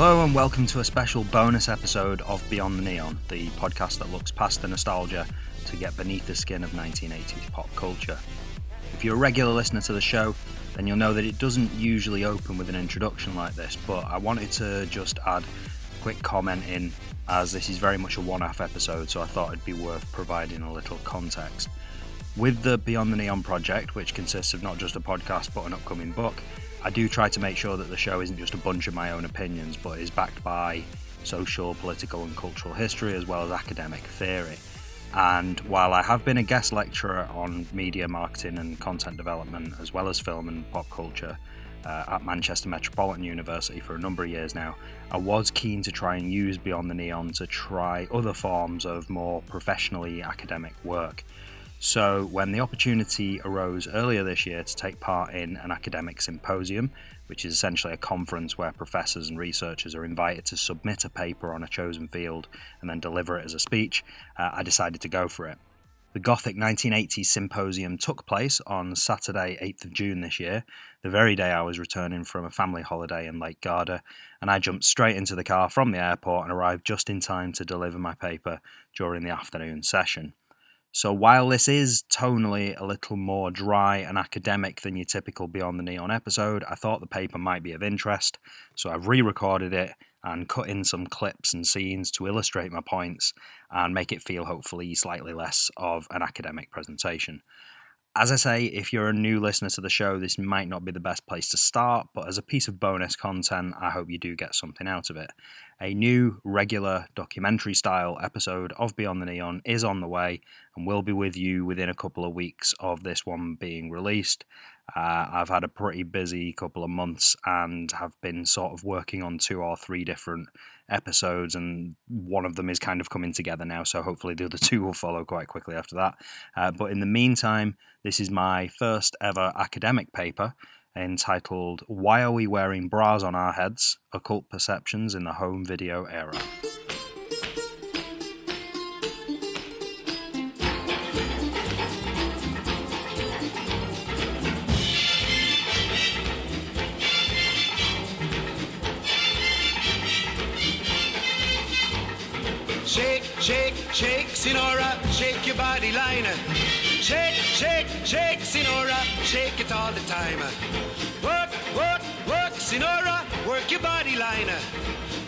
Hello and welcome to a special bonus episode of Beyond the Neon, the podcast that looks past the nostalgia to get beneath the skin of 1980s pop culture. If you're a regular listener to the show, then you'll know that it doesn't usually open with an introduction like this, but I wanted to just add a quick comment in as this is very much a one off episode, so I thought it'd be worth providing a little context. With the Beyond the Neon project, which consists of not just a podcast but an upcoming book, I do try to make sure that the show isn't just a bunch of my own opinions, but is backed by social, political, and cultural history as well as academic theory. And while I have been a guest lecturer on media marketing and content development, as well as film and pop culture, uh, at Manchester Metropolitan University for a number of years now, I was keen to try and use Beyond the Neon to try other forms of more professionally academic work. So, when the opportunity arose earlier this year to take part in an academic symposium, which is essentially a conference where professors and researchers are invited to submit a paper on a chosen field and then deliver it as a speech, uh, I decided to go for it. The Gothic 1980s Symposium took place on Saturday, 8th of June this year, the very day I was returning from a family holiday in Lake Garda, and I jumped straight into the car from the airport and arrived just in time to deliver my paper during the afternoon session. So while this is tonally a little more dry and academic than your typical Beyond the Neon episode, I thought the paper might be of interest, so I've re recorded it and cut in some clips and scenes to illustrate my points and make it feel hopefully slightly less of an academic presentation. As I say, if you're a new listener to the show, this might not be the best place to start, but as a piece of bonus content, I hope you do get something out of it. A new, regular, documentary style episode of Beyond the Neon is on the way and will be with you within a couple of weeks of this one being released. Uh, I've had a pretty busy couple of months and have been sort of working on two or three different episodes, and one of them is kind of coming together now, so hopefully the other two will follow quite quickly after that. Uh, but in the meantime, this is my first ever academic paper entitled Why Are We Wearing Bras on Our Heads? Occult Perceptions in the Home Video Era. Shake, shake, Senora, shake your body line. Shake, shake, shake, Senora, shake it all the time. Work, work, work, Senora, work your body line.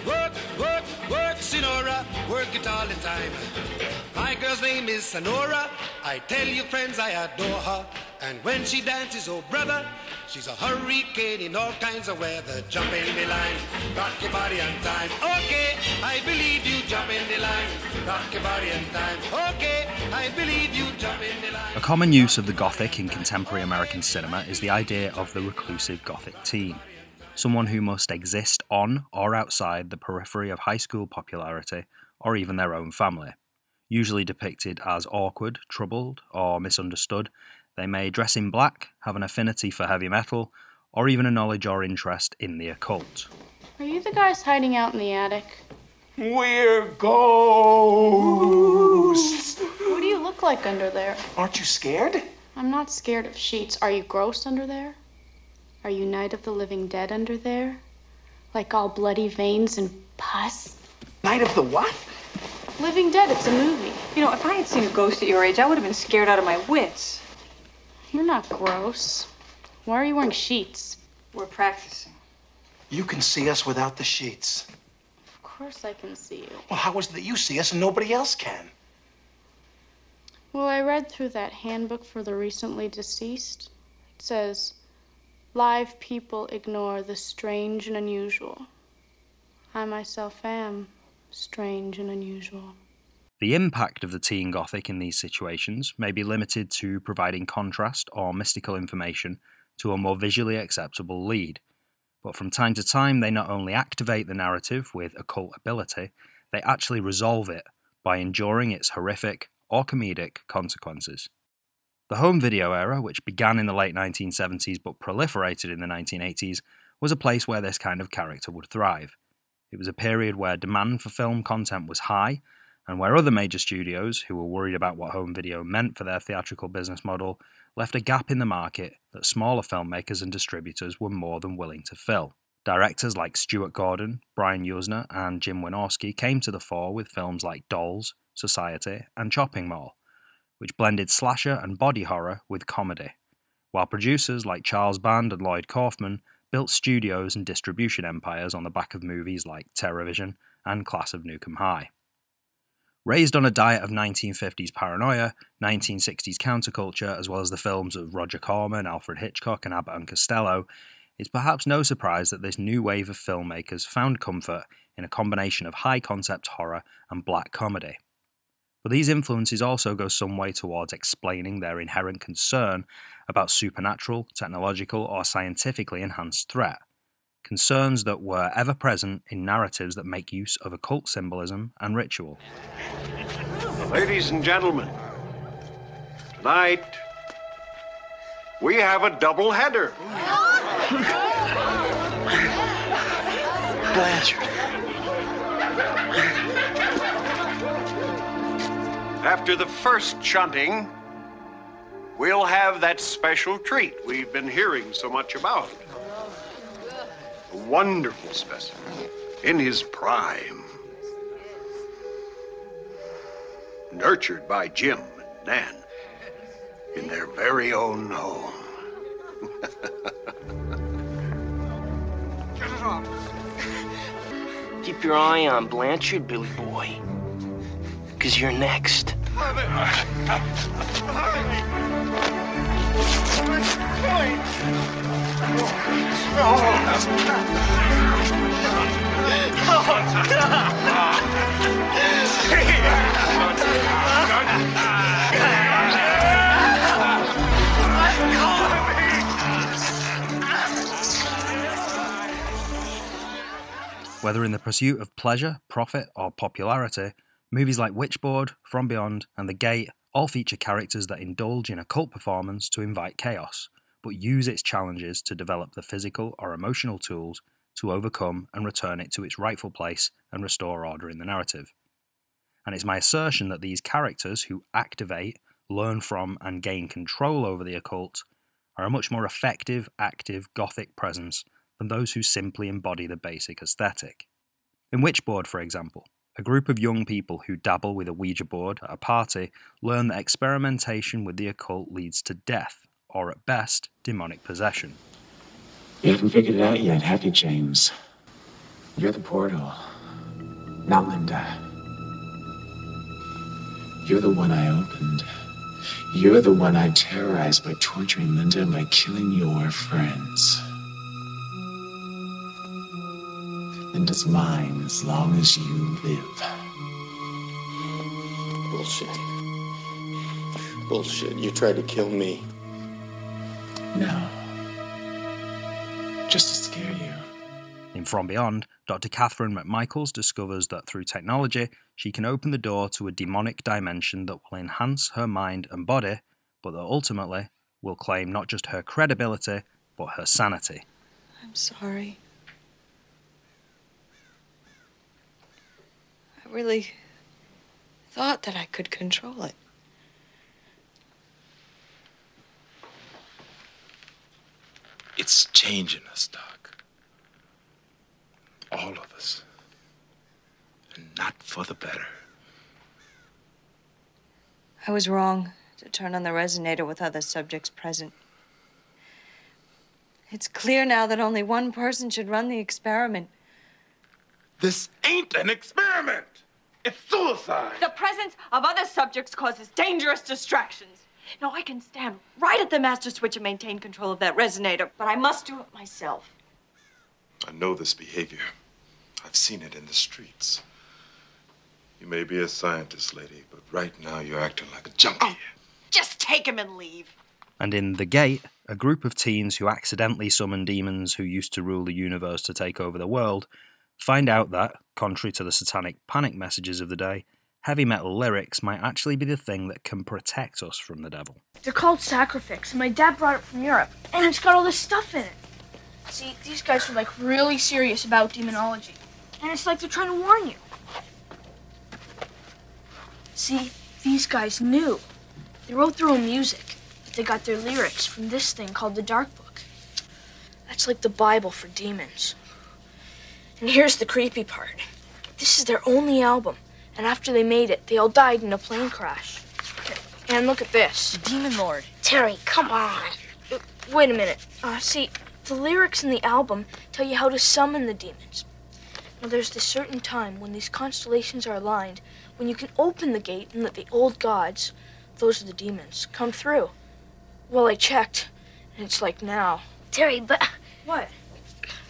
Work, work, work, Senora, work it all the time. My girl's name is Sonora. I tell you, friends, I adore her. And when she dances, oh brother, she's a hurricane in all kinds of weather. Jump in the line, rock your body on time. Okay, I believe you. Jump in the line, rock your body on time. Okay, I believe you. Jump in the line. A common use of the Gothic in contemporary American cinema is the idea of the reclusive Gothic teen. Someone who must exist on or outside the periphery of high school popularity or even their own family. Usually depicted as awkward, troubled, or misunderstood, they may dress in black, have an affinity for heavy metal, or even a knowledge or interest in the occult. Are you the guys hiding out in the attic? We're ghosts. What do you look like under there? Aren't you scared? I'm not scared of sheets. Are you gross under there? Are you Night of the Living Dead under there? Like all bloody veins and pus? Night of the what? Living Dead, it's a movie. You know, if I had seen a ghost at your age, I would have been scared out of my wits. You're not gross. Why are you wearing sheets? We're practicing. You can see us without the sheets. Of course I can see you. Well, how is it that you see us and nobody else can? Well, I read through that handbook for the recently deceased. It says, Live people ignore the strange and unusual. I myself am strange and unusual. The impact of the teen Gothic in these situations may be limited to providing contrast or mystical information to a more visually acceptable lead, but from time to time they not only activate the narrative with occult ability, they actually resolve it by enduring its horrific or comedic consequences. The home video era, which began in the late 1970s but proliferated in the 1980s, was a place where this kind of character would thrive. It was a period where demand for film content was high, and where other major studios, who were worried about what home video meant for their theatrical business model, left a gap in the market that smaller filmmakers and distributors were more than willing to fill. Directors like Stuart Gordon, Brian Yuzna, and Jim Wynorski came to the fore with films like Dolls, Society, and Chopping Mall, which blended slasher and body horror with comedy, while producers like Charles Band and Lloyd Kaufman built studios and distribution empires on the back of movies like Terrorvision and Class of Nuke 'Em High. Raised on a diet of 1950s paranoia, 1960s counterculture, as well as the films of Roger Corman, Alfred Hitchcock, and Abbott and Costello, it's perhaps no surprise that this new wave of filmmakers found comfort in a combination of high concept horror and black comedy. But these influences also go some way towards explaining their inherent concern about supernatural, technological, or scientifically enhanced threat. Concerns that were ever present in narratives that make use of occult symbolism and ritual. Ladies and gentlemen, tonight we have a double header. Blanchard. After the first shunting, we'll have that special treat we've been hearing so much about. A wonderful specimen in his prime. Nurtured by Jim and Nan in their very own home. Get it off. Keep your eye on Blanchard, Billy boy. Cause you're next. Whether in the pursuit of pleasure, profit, or popularity, movies like Witchboard, From Beyond, and The Gate all feature characters that indulge in a cult performance to invite chaos, but use its challenges to develop the physical or emotional tools to overcome and return it to its rightful place and restore order in the narrative. And it's my assertion that these characters who activate, learn from, and gain control over the occult are a much more effective, active, gothic presence than those who simply embody the basic aesthetic. In Witchboard, for example, a group of young people who dabble with a Ouija board at a party learn that experimentation with the occult leads to death, or at best, demonic possession. You haven't figured it out yet, have you, James? You're the portal, not Linda. You're the one I opened. You're the one I terrorized by torturing Linda and by killing your friends. Linda's mine as long as you live. Bullshit. Bullshit. You tried to kill me. No. Just to scare you. In From Beyond, Dr. Catherine McMichaels discovers that through technology, she can open the door to a demonic dimension that will enhance her mind and body, but that ultimately will claim not just her credibility, but her sanity. I'm sorry. I really thought that I could control it. It's changing us, Doc. All of us. And not for the better. I was wrong to turn on the resonator with other subjects present. It's clear now that only one person should run the experiment. This ain't an experiment. It's suicide. The presence of other subjects causes dangerous distractions. Now, I can stand right at the master switch and maintain control of that resonator, but I must do it myself. I know this behavior. I've seen it in the streets. You may be a scientist, lady, but right now you're acting like a junkie. Oh, just take him and leave. And in The Gate, a group of teens who accidentally summon demons who used to rule the universe to take over the world find out that, contrary to the satanic panic messages of the day, heavy metal lyrics might actually be the thing that can protect us from the devil. They're called Sacrifyx, and my dad brought it from Europe, and it's got all this stuff in it. See, these guys are like really serious about demonology, and it's like they're trying to warn you. See, these guys knew. They wrote their own music, but they got their lyrics from this thing called the Dark Book. That's like the Bible for demons. And here's the creepy part. This is their only album. And after they made it, they all died in a plane crash. And look at this. Demon Lord. Terry, come on. Wait a minute. Uh, see, the lyrics in the album tell you how to summon the demons. Now, there's this certain time when these constellations are aligned, when you can open the gate and let the old gods, those are the demons, come through. Well, I checked, and it's like now. Terry, but. What?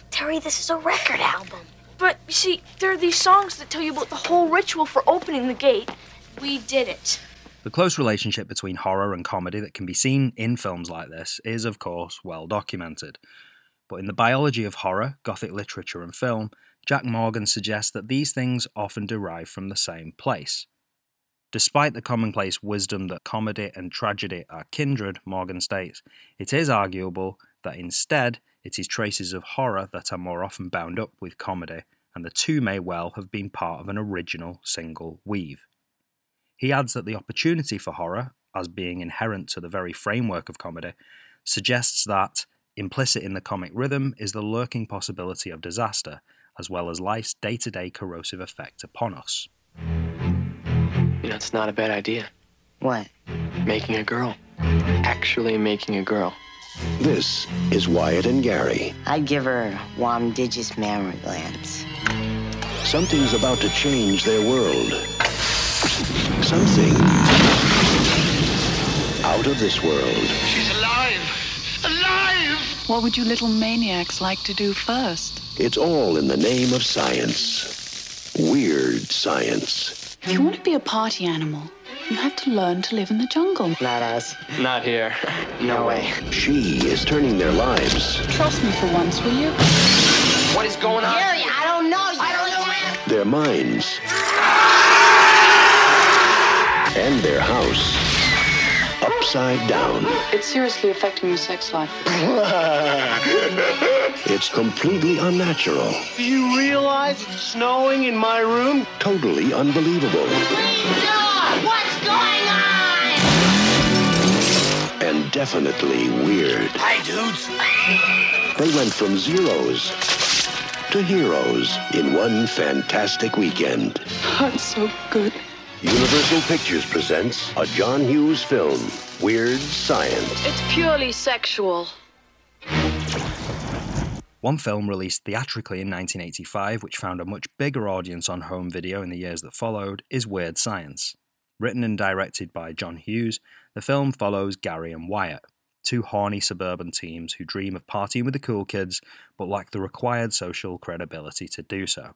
Terry, this is a record album. But, you see, there are these songs that tell you about the whole ritual for opening the gate. We did it. The close relationship between horror and comedy that can be seen in films like this is, of course, well documented. But in the biology of horror, Gothic literature, and film, Jack Morgan suggests that these things often derive from the same place. Despite the commonplace wisdom that comedy and tragedy are kindred, Morgan states, it is arguable that instead it is traces of horror that are more often bound up with comedy, and the two may well have been part of an original single weave. He adds that the opportunity for horror, as being inherent to the very framework of comedy, suggests that, implicit in the comic rhythm, is the lurking possibility of disaster, as well as life's day to day corrosive effect upon us. You know, it's not a bad idea. What? Making a girl. Actually making a girl. This is Wyatt and Gary. I'd give her warm digis mammary glands. Something's about to change their world. Something out of this world. She's alive! Alive! What would you little maniacs like to do first? It's all in the name of science. Weird science. If you want to be a party animal, you have to learn to live in the jungle. Not us. Not here. No way. She is turning their lives, Trust me for once, will you? What is going on? Gary, I don't know. I don't know. their minds, and their house upside down. It's seriously affecting your sex life. It's completely unnatural, Do you realize it's snowing in my room? totally unbelievable, What's going definitely weird. Hi, dudes. They went from zeros to heroes in one fantastic weekend. That's so good. Universal Pictures presents a John Hughes film, Weird Science. It's purely sexual. One film released theatrically in 1985, which found a much bigger audience on home video in the years that followed, is Weird Science. Written and directed by John Hughes, the film follows Gary and Wyatt, two horny suburban teens who dream of partying with the cool kids but lack the required social credibility to do so.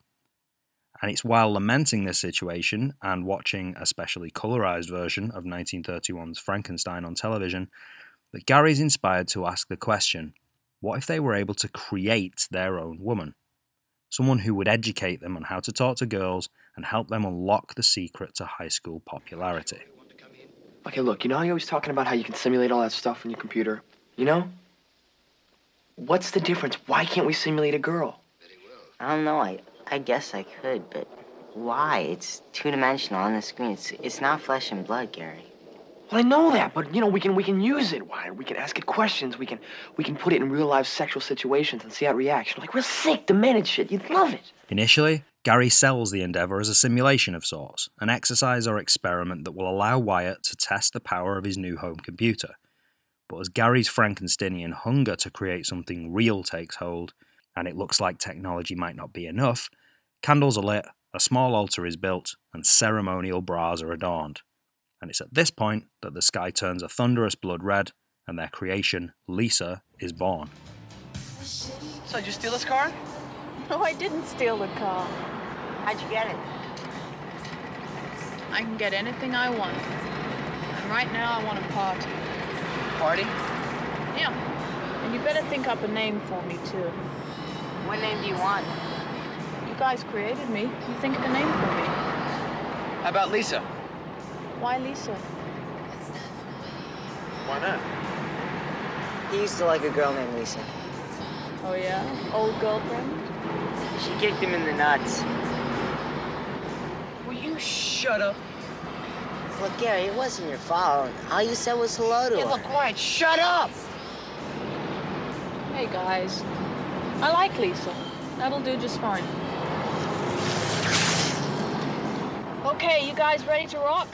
And it's while lamenting this situation and watching a specially colorized version of 1931's Frankenstein on television that Gary's inspired to ask the question what if they were able to create their own woman? Someone who would educate them on how to talk to girls and help them unlock the secret to high school popularity. Okay, look, you know how you're always talking about how you can simulate all that stuff on your computer? You know? What's the difference? Why can't we simulate a girl? I don't know. I, I guess I could, but why? It's two dimensional on the screen. It's, it's not flesh and blood, Gary. Well, I know that, but you know, we can we can use it. Why? We can ask it questions. We can we can put it in real life sexual situations and see how it reacts. Like real sick, demented shit. You'd love it. Initially, Gary sells the endeavour as a simulation of sorts, an exercise or experiment that will allow Wyatt to test the power of his new home computer. But as Gary's Frankensteinian hunger to create something real takes hold, and it looks like technology might not be enough, candles are lit, a small altar is built, and ceremonial bras are adorned. And it's at this point that the sky turns a thunderous blood red, and their creation, Lisa, is born. So did you steal this car? No, oh, I didn't steal the car. How'd you get it? I can get anything I want. And right now, I want a party. Party? Yeah. And you better think up a name for me, too. What name do you want? You guys created me. You think of a name for me. How about Lisa? Why Lisa? Why not? He used to like a girl named Lisa. Oh, yeah? Old girlfriend? She kicked him in the nuts. Will you shut up? Look, Gary, it wasn't your fault. All you said was hello to Hey, her. look, quiet. Shut up. Hey, guys. I like Lisa. That'll do just fine. Okay, you guys ready to rock?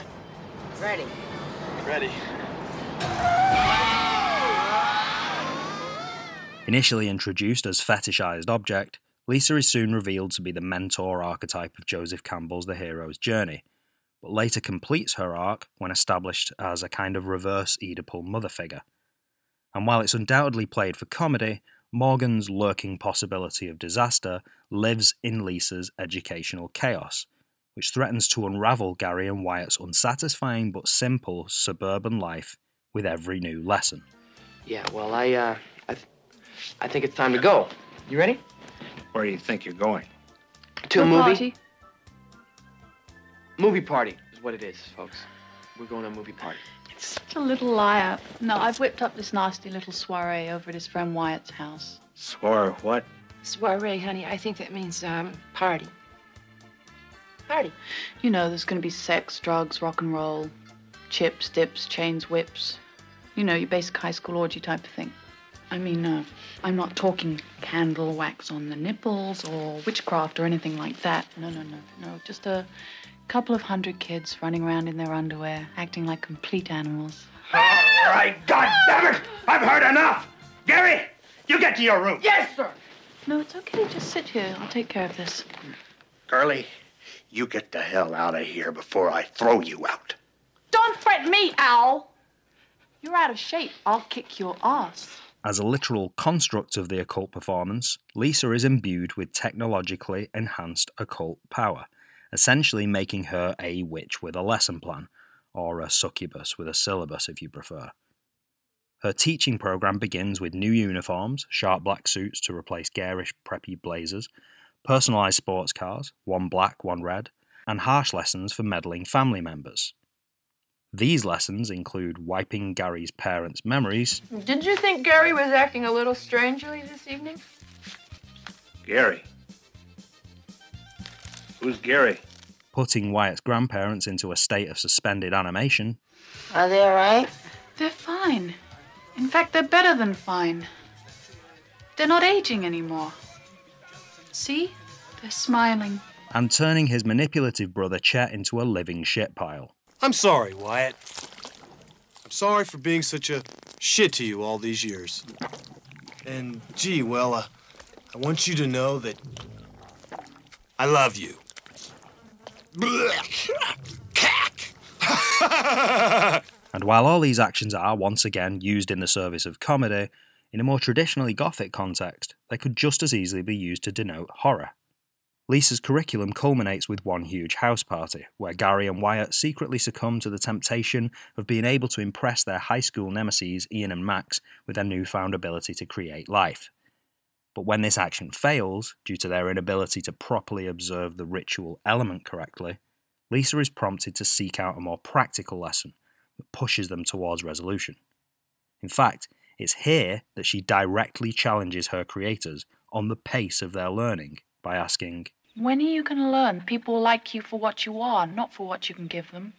Ready. Ready. Initially introduced as fetishized object, Lisa is soon revealed to be the mentor archetype of Joseph Campbell's The Hero's Journey, but later completes her arc when established as a kind of reverse Oedipal mother figure. And while it's undoubtedly played for comedy, Morgan's lurking possibility of disaster lives in Lisa's educational chaos, which threatens to unravel Gary and Wyatt's unsatisfying but simple suburban life with every new lesson. Yeah, well, I, uh, I, th- I think it's time to go. You ready? Where do you think you're going? To a movie. party. Movie party is what it is, folks. We're going to a movie party. It's such a little liar. No, I've whipped up this nasty little soiree over at his friend Wyatt's house. Swore what? Soiree, honey. I think that means um, party. Party. You know, there's going to be sex, drugs, rock and roll, chips, dips, chains, whips. You know, your basic high school orgy type of thing. I mean, uh, I'm not talking candle wax on the nipples or witchcraft or anything like that. No, no, no, no. Just a couple of hundred kids running around in their underwear, acting like complete animals. All right, God damn it! I've heard enough! Gary, you get to your room. Yes, sir. No, it's okay. Just sit here. I'll take care of this. Curly, you get the hell out of here before I throw you out. Don't fret me, Owl. You're out of shape. I'll kick your ass. As a literal construct of the occult performance, Lisa is imbued with technologically enhanced occult power, essentially making her a witch with a lesson plan, or a succubus with a syllabus if you prefer. Her teaching program begins with new uniforms, sharp black suits to replace garish, preppy blazers, personalized sports cars, one black, one red, and harsh lessons for meddling family members. These lessons include wiping Gary's parents' memories, Did you think Gary was acting a little strangely this evening? Gary. Who's Gary? putting Wyatt's grandparents into a state of suspended animation, Are they all right? They're fine. In fact, they're better than fine. They're not aging anymore. See? They're smiling. and turning his manipulative brother Chet into a living shit pile. I'm sorry, Wyatt. I'm sorry for being such a shit to you all these years. And gee, well, uh, I want you to know that I love you. And while all these actions are, once again, used in the service of comedy, in a more traditionally gothic context, they could just as easily be used to denote horror. Lisa's curriculum culminates with one huge house party, where Gary and Wyatt secretly succumb to the temptation of being able to impress their high school nemesis Ian and Max with their newfound ability to create life. But when this action fails, due to their inability to properly observe the ritual element correctly, Lisa is prompted to seek out a more practical lesson that pushes them towards resolution. In fact, it's here that she directly challenges her creators on the pace of their learning by asking, When are you going to learn people like you for what you are, not for what you can give them?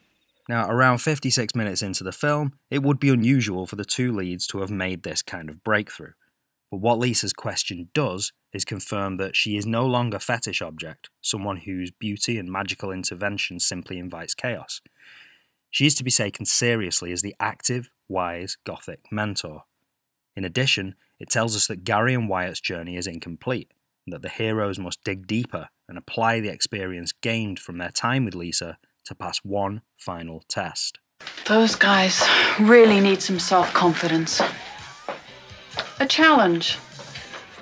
Now, around 56 minutes into the film, it would be unusual for the two leads to have made this kind of breakthrough. But what Lisa's question does is confirm that she is no longer fetish object, someone whose beauty and magical intervention simply invites chaos. She is to be taken seriously as the active, wise, gothic mentor. In addition, it tells us that Gary and Wyatt's journey is incomplete, and that the heroes must dig deeper and apply the experience gained from their time with Lisa to pass one final test. Those guys really need some self confidence. A challenge.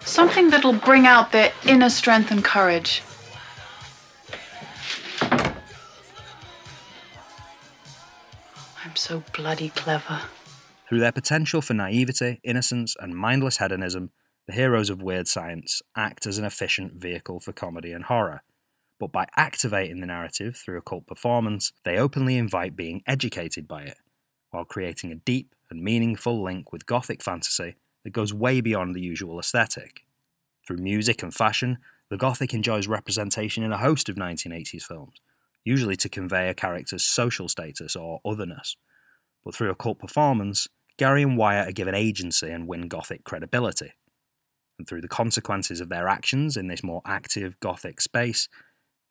Something that'll bring out their inner strength and courage. I'm so bloody clever. Through their potential for naivety, innocence, and mindless hedonism, the heroes of Weird Science act as an efficient vehicle for comedy and horror. But by activating the narrative through occult performance, they openly invite being educated by it, while creating a deep and meaningful link with Gothic fantasy that goes way beyond the usual aesthetic. Through music and fashion, the Gothic enjoys representation in a host of 1980s films, usually to convey a character's social status or otherness. But through occult performance, Gary and Wyatt are given agency and win Gothic credibility. And through the consequences of their actions in this more active Gothic space,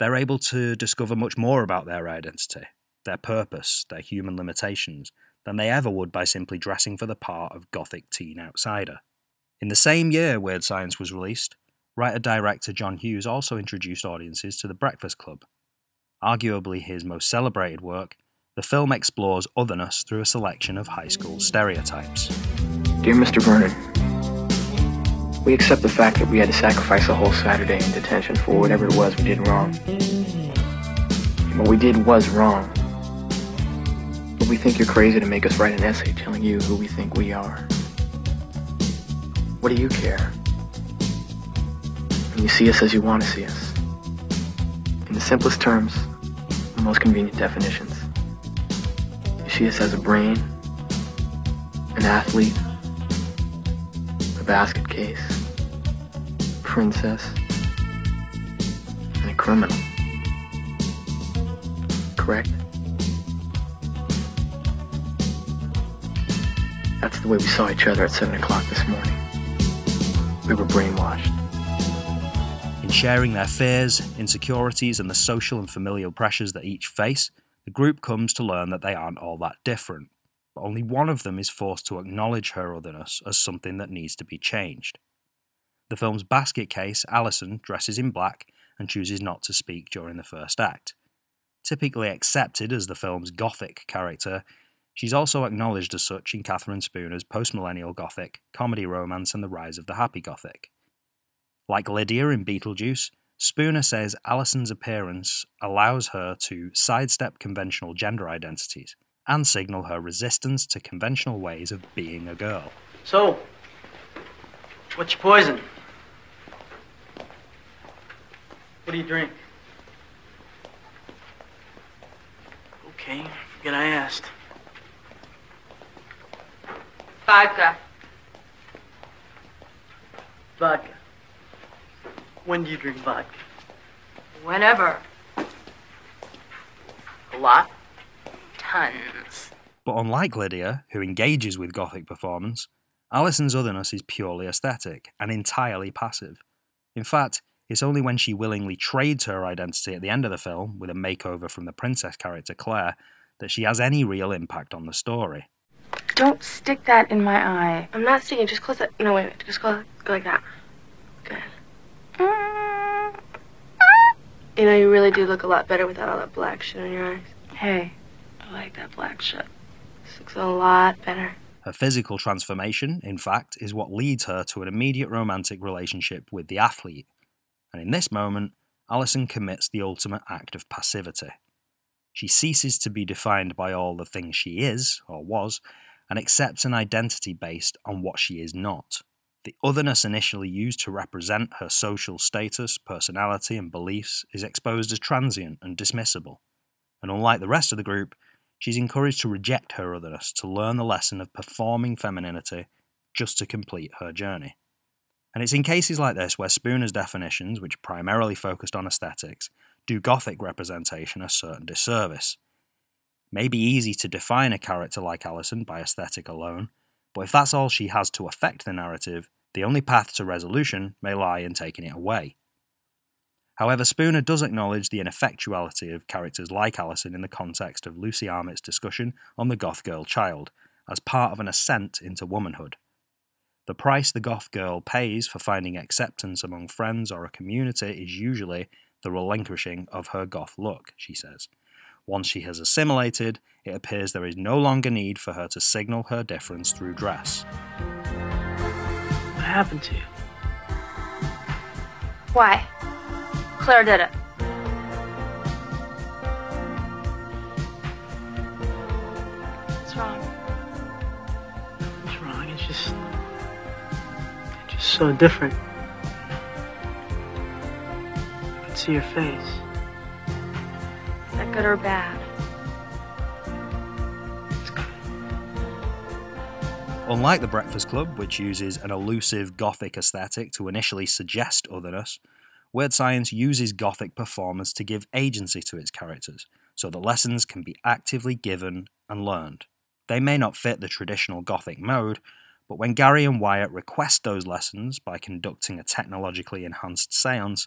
they're able to discover much more about their identity, their purpose, their human limitations, than they ever would by simply dressing for the part of Gothic teen outsider. In the same year Weird Science was released, writer director John Hughes also introduced audiences to The Breakfast Club. Arguably his most celebrated work, the film explores otherness through a selection of high school stereotypes. Dear Mr. Vernon, we accept the fact that we had to sacrifice a whole Saturday in detention for whatever it was we did wrong. What we did was wrong. But we think you're crazy to make us write an essay telling you who we think we are. What do you care? And you see us as you want to see us. In the simplest terms, the most convenient definitions. You see us as a brain, an athlete, basket case, princess, and a criminal. Correct? That's the way we saw each other at 7 o'clock this morning. We were brainwashed. In sharing their fears, insecurities, and the social and familial pressures that each face, the group comes to learn that they aren't all that different. But only one of them is forced to acknowledge her otherness as something that needs to be changed. The film's basket case, Allison, dresses in black and chooses not to speak during the first act. Typically accepted as the film's gothic character, she's also acknowledged as such in Catherine Spooner's postmillennial gothic, comedy romance, and the rise of the happy gothic. Like Lydia in Beetlejuice, Spooner says Allison's appearance allows her to sidestep conventional gender identities and signal her resistance to conventional ways of being a girl. So, what's your poison? What do you drink? Okay, forget I asked. Vodka. Vodka. When do you drink vodka? Whenever. A lot? Tons. But unlike Lydia, who engages with Gothic performance, Allison's otherness is purely aesthetic and entirely passive. In fact, it's only when she willingly trades her identity at the end of the film, with a makeover from the princess character Claire, that she has any real impact on the story. Don't stick that in my eye. I'm not sticking. Just close it. No, wait. wait. Just go, go like that. Good. You know, you really do look a lot better without all that black shit on your eyes. Hey, I like that black shit. This looks a lot better. Her physical transformation, in fact, is what leads her to an immediate romantic relationship with the athlete. And in this moment, Allison commits the ultimate act of passivity. She ceases to be defined by all the things she is, or was, and accepts an identity based on what she is not. The otherness initially used to represent her social status, personality, and beliefs is exposed as transient and dismissible. And unlike the rest of the group, she's encouraged to reject her otherness to learn the lesson of performing femininity just to complete her journey. And it's in cases like this where Spooner's definitions, which primarily focused on aesthetics, do Gothic representation a certain disservice. May be easy to define a character like Allison by aesthetic alone, but if that's all she has to affect the narrative, the only path to resolution may lie in taking it away. However, Spooner does acknowledge the ineffectuality of characters like Allison in the context of Lucie Armitt's discussion on the Goth Girl child, as part of an ascent into womanhood. The price the Goth girl pays for finding acceptance among friends or a community is usually the relinquishing of her Goth look, she says. Once she has assimilated, it appears there is no longer need for her to signal her difference through dress. What happened to you? Why? Claire did it. What's wrong? What's wrong? It's just. It's just so different. I can see your face. Is that good or bad? Unlike The Breakfast Club, which uses an elusive Gothic aesthetic to initially suggest otherness, Weird Science uses Gothic performance to give agency to its characters, so that lessons can be actively given and learned. They may not fit the traditional Gothic mode, But when Gary and Wyatt request those lessons by conducting a technologically enhanced seance,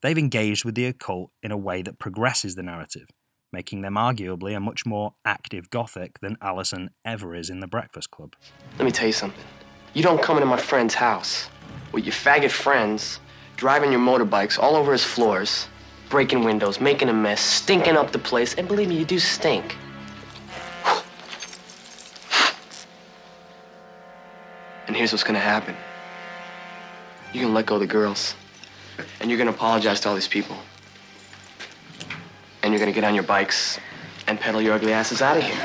they've engaged with the occult in a way that progresses the narrative, making them arguably a much more active Gothic than Allison ever is in The Breakfast Club. Let me tell you something. You don't come into my friend's house with your faggot friends driving your motorbikes all over his floors, breaking windows, making a mess, stinking up the place, and believe me, you do stink. And here's what's gonna happen. You're gonna let go of the girls, and you're gonna apologize to all these people. And you're gonna get on your bikes and pedal your ugly asses out of here.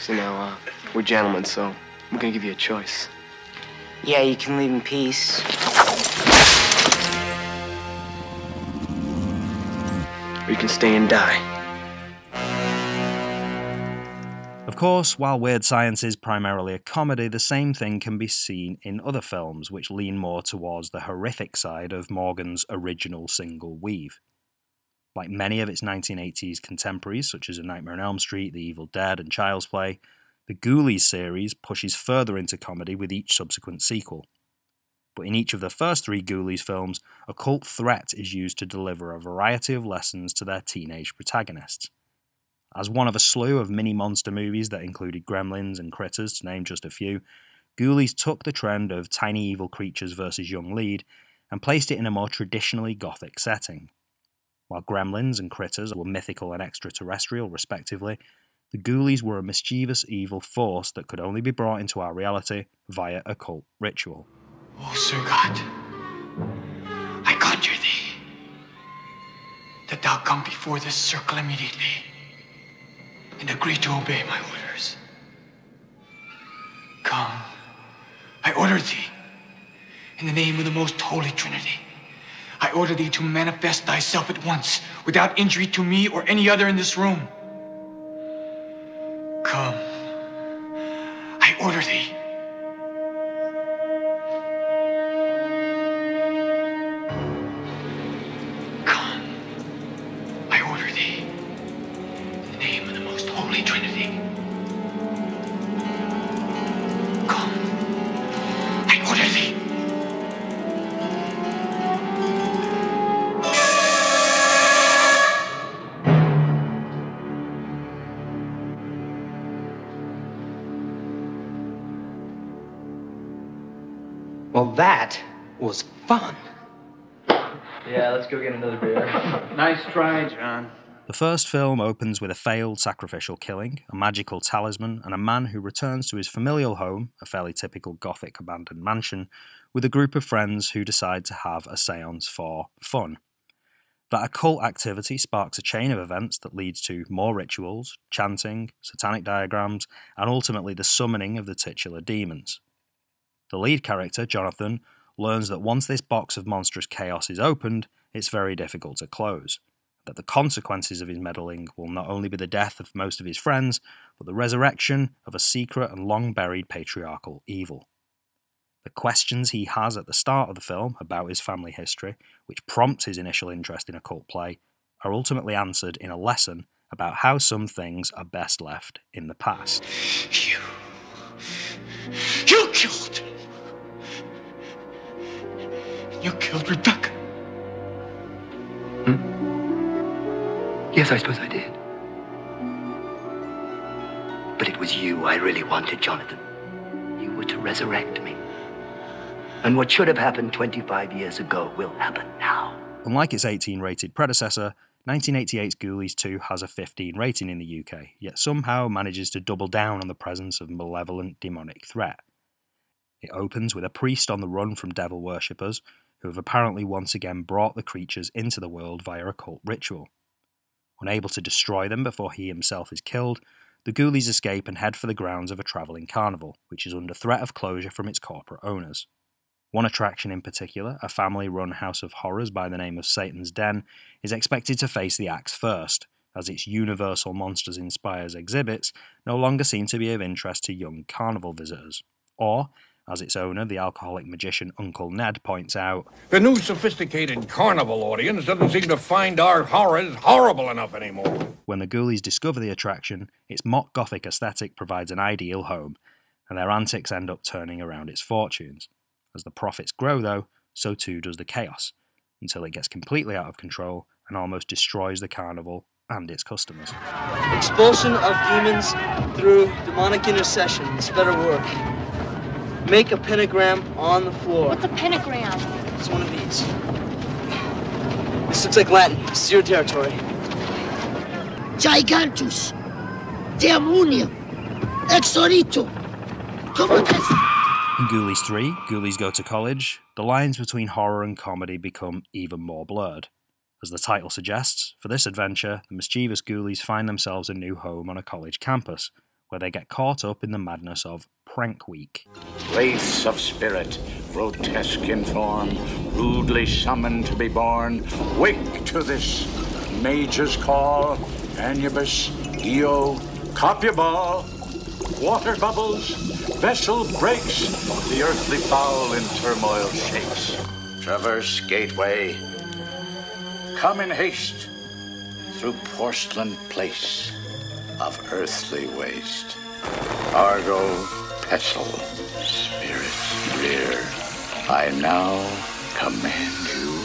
so now, uh, we're gentlemen, so we're gonna give you a choice. Yeah, you can leave in peace. Or you can stay and die. Of course, while Weird Science is primarily a comedy, the same thing can be seen in other films which lean more towards the horrific side of Morgan's original single weave. Like many of its 1980s contemporaries, such as A Nightmare on Elm Street, The Evil Dead, and Child's Play, the Ghoulies series pushes further into comedy with each subsequent sequel. But in each of the first three Ghoulies films, occult threat is used to deliver a variety of lessons to their teenage protagonists. As one of a slew of mini monster movies that included Gremlins and Critters, to name just a few, Ghoulies took the trend of tiny evil creatures versus young lead and placed it in a more traditionally gothic setting. While Gremlins and Critters were mythical and extraterrestrial, respectively, the Ghoulies were a mischievous evil force that could only be brought into our reality via occult ritual. Oh, Sir God, I conjure thee that thou come before this circle immediately and agree to obey my orders. Come, I order thee, in the name of the most holy Trinity. I order thee to manifest thyself at once, without injury to me or any other in this room. The first film opens with a failed sacrificial killing, a magical talisman, and a man who returns to his familial home, a fairly typical Gothic abandoned mansion, with a group of friends who decide to have a seance for fun. That occult activity sparks a chain of events that leads to more rituals, chanting, satanic diagrams, and ultimately the summoning of the titular demons. The lead character, Jonathan, learns that once this box of monstrous chaos is opened, it's very difficult to close. That the consequences of his meddling will not only be the death of most of his friends, but the resurrection of a secret and long buried patriarchal evil. The questions he has at the start of the film about his family history, which prompts his initial interest in occult play, are ultimately answered in a lesson about how some things are best left in the past. You. You killed. You killed Rebecca. Hmm? Yes, I suppose I did. But it was you I really wanted, Jonathan. You were to resurrect me. And what should have happened 25 years ago will happen now. Unlike its 18 rated predecessor, 1988's Ghoulies 2 has a 15 rating in the UK, yet somehow manages to double down on the presence of malevolent demonic threat. It opens with a priest on the run from devil worshippers, who have apparently once again brought the creatures into the world via occult ritual. Unable to destroy them before he himself is killed, the Ghoulies escape and head for the grounds of a travelling carnival, which is under threat of closure from its corporate owners. One attraction in particular, a family run house of horrors by the name of Satan's Den, is expected to face the axe first, as its Universal Monsters Inspires exhibits no longer seem to be of interest to young carnival visitors. Or, as its owner, the alcoholic magician Uncle Ned, points out. The new sophisticated carnival audience doesn't seem to find our horrors horrible enough anymore. When the ghoulies discover the attraction, its mock gothic aesthetic provides an ideal home, and their antics end up turning around its fortunes. As the profits grow, though, so too does the chaos, until it gets completely out of control and almost destroys the carnival and its customers. Expulsion of demons through demonic intercession. This better work. Make a pentagram on the floor. What's a pentagram? It's one of these. This looks like Latin. This is your territory. Gigantus. Demonium. Exorito. Commodus. In Ghoulies 3, Ghoulies Go to College, the lines between horror and comedy become even more blurred. As the title suggests, for this adventure, the mischievous ghoulies find themselves a new home on a college campus, where they get caught up in the madness of Prank Week. Wraiths of spirit, grotesque in form, rudely summoned to be born, wake to this mage's call. Anubis, Io, Copula, water bubbles, vessel breaks, the earthly fowl in turmoil shakes. Traverse gateway, come in haste through porcelain place of earthly waste. Argo, pestle, spirits rear, I now command you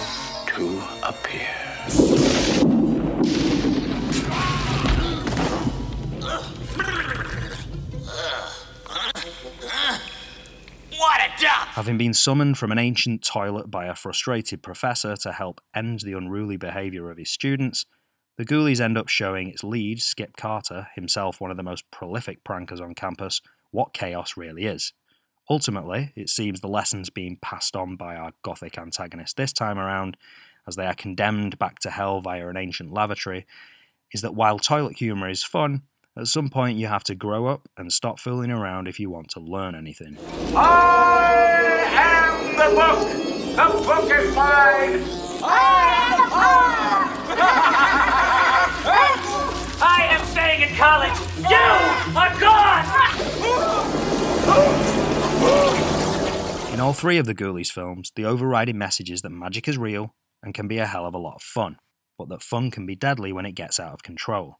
to appear. What a dump! Having been summoned from an ancient toilet by a frustrated professor to help end the unruly behaviour of his students, the Ghoulies end up showing its lead, Skip Carter, himself one of the most prolific prankers on campus, what chaos really is. Ultimately, it seems the lessons being passed on by our gothic antagonist this time around, as they are condemned back to hell via an ancient lavatory, is that while toilet humour is fun, at some point you have to grow up and stop fooling around if you want to learn anything. I am the book. The book is mine. I am the I am staying in college. You are gone. In all three of the Ghoulies films, the overriding message is that magic is real and can be a hell of a lot of fun, but that fun can be deadly when it gets out of control.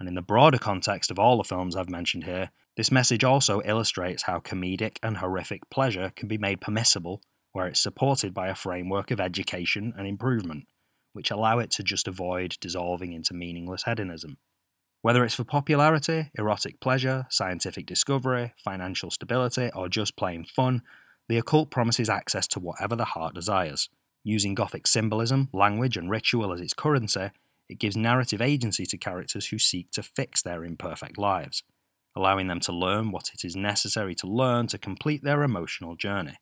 And in the broader context of all the films I've mentioned here, this message also illustrates how comedic and horrific pleasure can be made permissible where it's supported by a framework of education and improvement, which allow it to just avoid dissolving into meaningless hedonism. Whether it's for popularity, erotic pleasure, scientific discovery, financial stability, or just plain fun, the occult promises access to whatever the heart desires. Using Gothic symbolism, language, and ritual as its currency, it gives narrative agency to characters who seek to fix their imperfect lives, allowing them to learn what it is necessary to learn to complete their emotional journey.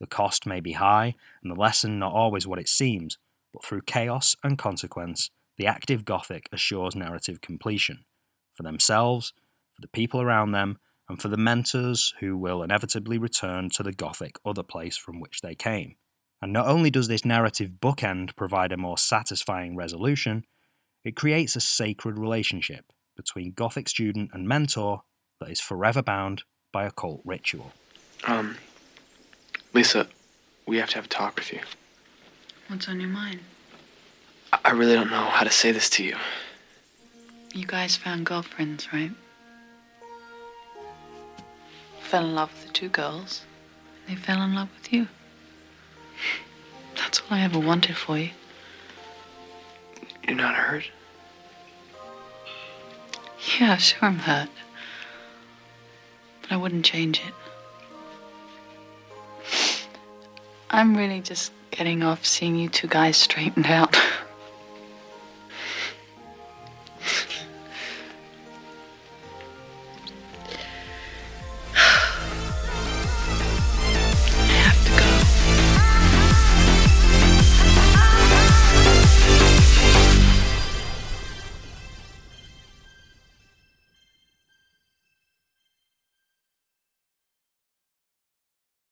The cost may be high, and the lesson not always what it seems, but through chaos and consequence, the active Gothic assures narrative completion for themselves, for the people around them, and for the mentors who will inevitably return to the Gothic other place from which they came. And not only does this narrative bookend provide a more satisfying resolution, it creates a sacred relationship between Gothic student and mentor that is forever bound by occult ritual. Um, Lisa, we have to have a talk with you. What's on your mind? I- really don't know how to say this to you. You guys found girlfriends, right? Fell in love with the two girls. They fell in love with you. That's all I ever wanted for you. You're not hurt? Yeah, sure, I'm hurt. But I wouldn't change it. I'm really just getting off seeing you two guys straightened out.